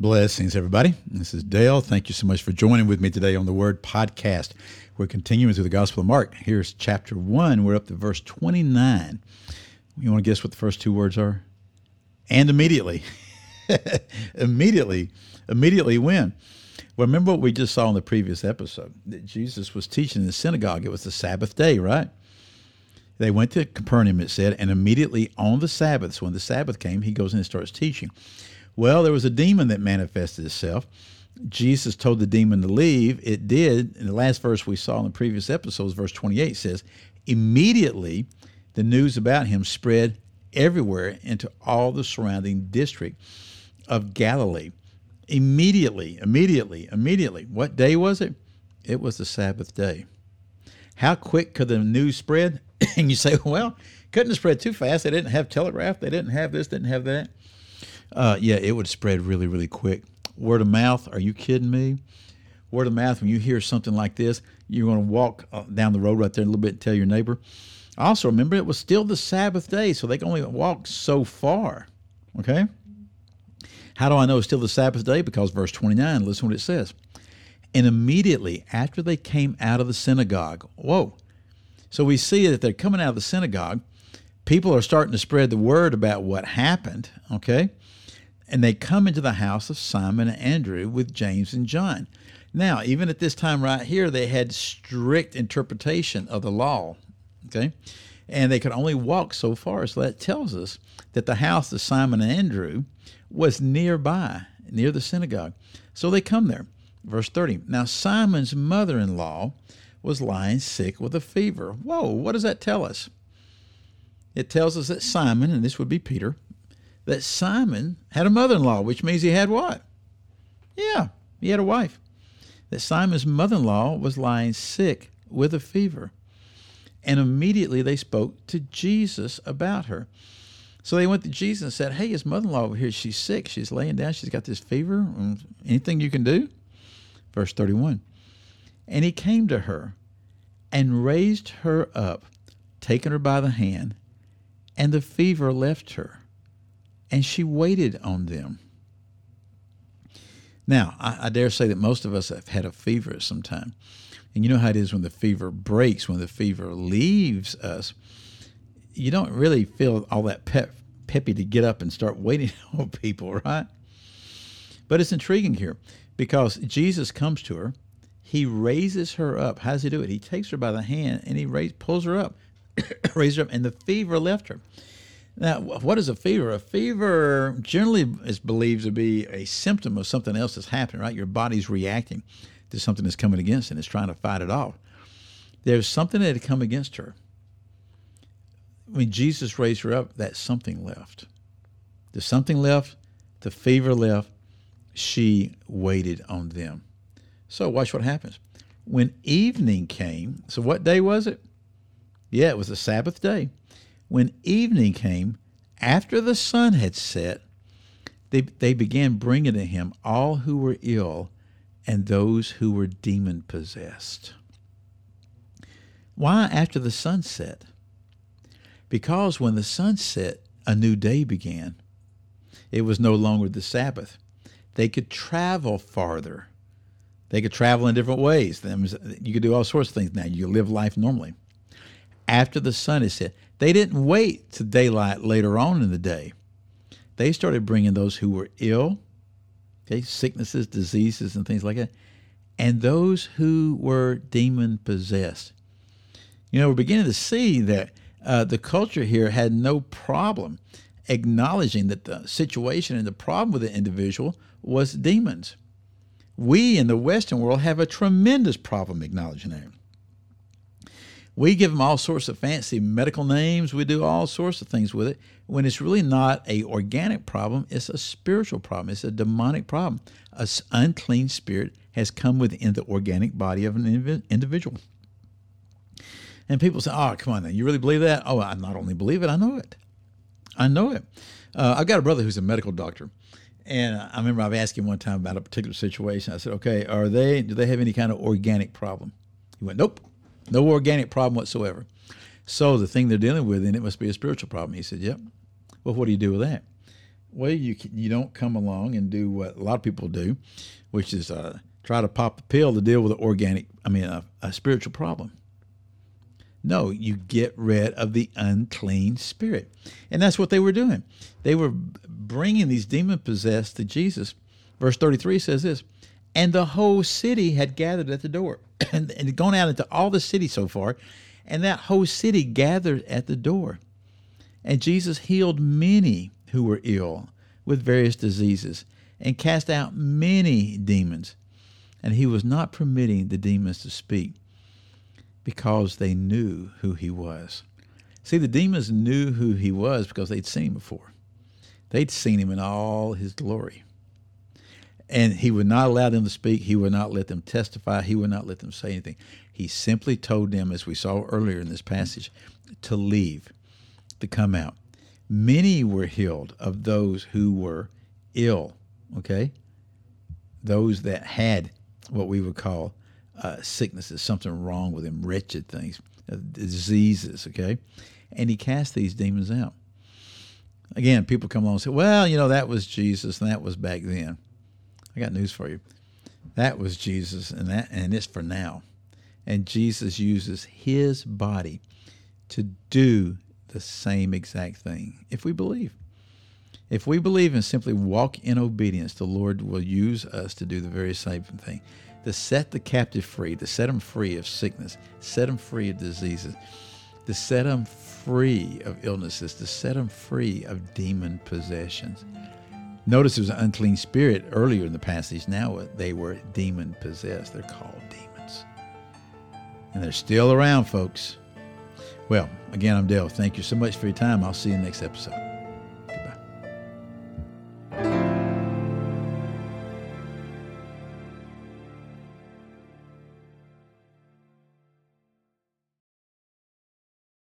Blessings, everybody. This is Dale. Thank you so much for joining with me today on the Word Podcast. We're continuing through the Gospel of Mark. Here's chapter 1. We're up to verse 29. You want to guess what the first two words are? And immediately. immediately. Immediately when? Well, remember what we just saw in the previous episode that Jesus was teaching in the synagogue. It was the Sabbath day, right? They went to Capernaum, it said, and immediately on the Sabbath, so when the Sabbath came, he goes in and starts teaching. Well, there was a demon that manifested itself. Jesus told the demon to leave. It did. In the last verse we saw in the previous episodes, verse 28 says, Immediately the news about him spread everywhere into all the surrounding district of Galilee. Immediately, immediately, immediately. What day was it? It was the Sabbath day. How quick could the news spread? and you say, well, couldn't have spread too fast. They didn't have telegraph. They didn't have this, didn't have that. Uh, yeah, it would spread really, really quick. Word of mouth, are you kidding me? Word of mouth, when you hear something like this, you're going to walk uh, down the road right there a little bit and tell your neighbor. Also, remember, it was still the Sabbath day, so they can only walk so far. Okay? How do I know it's still the Sabbath day? Because verse 29, listen what it says. And immediately after they came out of the synagogue, whoa. So we see that they're coming out of the synagogue. People are starting to spread the word about what happened, okay? And they come into the house of Simon and Andrew with James and John. Now, even at this time right here, they had strict interpretation of the law. Okay. And they could only walk so far. So that tells us that the house of Simon and Andrew was nearby, near the synagogue. So they come there. Verse 30. Now, Simon's mother in law was lying sick with a fever. Whoa, what does that tell us? It tells us that Simon, and this would be Peter, that Simon had a mother in law, which means he had what? Yeah, he had a wife. That Simon's mother in law was lying sick with a fever. And immediately they spoke to Jesus about her. So they went to Jesus and said, Hey, his mother in law over here, she's sick. She's laying down. She's got this fever. Mm, anything you can do? Verse 31. And he came to her and raised her up, taking her by the hand, and the fever left her and she waited on them. Now, I, I, dare say that most of us have had a fever at some time. And you know how it is when the fever breaks, when the fever leaves us, you don't really feel all that pep, peppy to get up and start waiting on people, right? But it's intriguing here because Jesus comes to her, he raises her up. How does he do it? He takes her by the hand and he raise, pulls her up, raises her up, and the fever left her. Now, what is a fever? A fever generally is believed to be a symptom of something else that's happening, right? Your body's reacting to something that's coming against and it's trying to fight it off. There's something that had come against her. When Jesus raised her up, that something left. The something left, the fever left, she waited on them. So watch what happens. When evening came, so what day was it? Yeah, it was the Sabbath day. When evening came, after the sun had set, they, they began bringing to him all who were ill and those who were demon possessed. Why after the sun set? Because when the sun set, a new day began. It was no longer the Sabbath. They could travel farther. They could travel in different ways. You could do all sorts of things now. You live life normally. After the sun is set, they didn't wait to daylight later on in the day. They started bringing those who were ill, okay, sicknesses, diseases, and things like that, and those who were demon possessed. You know, we're beginning to see that uh, the culture here had no problem acknowledging that the situation and the problem with the individual was demons. We in the Western world have a tremendous problem acknowledging that. We give them all sorts of fancy medical names. We do all sorts of things with it when it's really not a organic problem. It's a spiritual problem. It's a demonic problem. An unclean spirit has come within the organic body of an individual. And people say, "Oh, come on, now. you really believe that?" Oh, I not only believe it, I know it. I know it. Uh, I've got a brother who's a medical doctor, and I remember I've asked him one time about a particular situation. I said, "Okay, are they? Do they have any kind of organic problem?" He went, "Nope, no organic problem whatsoever." So the thing they're dealing with, and it must be a spiritual problem. He said, "Yep." Well, what do you do with that? Well, you you don't come along and do what a lot of people do, which is uh, try to pop a pill to deal with an organic, I mean, a, a spiritual problem. No, you get rid of the unclean spirit. And that's what they were doing. They were bringing these demon possessed to Jesus. Verse 33 says this And the whole city had gathered at the door and, and gone out into all the city so far. And that whole city gathered at the door. And Jesus healed many who were ill with various diseases and cast out many demons. And he was not permitting the demons to speak because they knew who he was. See, the demons knew who he was because they'd seen him before. They'd seen him in all his glory. And he would not allow them to speak. He would not let them testify. He would not let them say anything. He simply told them, as we saw earlier in this passage, to leave, to come out. Many were healed of those who were ill, okay? Those that had what we would call uh, sicknesses, something wrong with them, wretched things, uh, diseases, okay? And he cast these demons out. Again, people come along and say, well, you know, that was Jesus and that was back then. I got news for you. That was Jesus and that and it's for now. And Jesus uses his body to do the same exact thing if we believe. If we believe and simply walk in obedience, the Lord will use us to do the very same thing to set the captive free, to set them free of sickness, set them free of diseases, to set them free of illnesses, to set them free of demon possessions. Notice it was an unclean spirit earlier in the passage. Now they were demon possessed. They're called demons. And they're still around, folks. Well, again, I'm Dale. Thank you so much for your time. I'll see you next episode.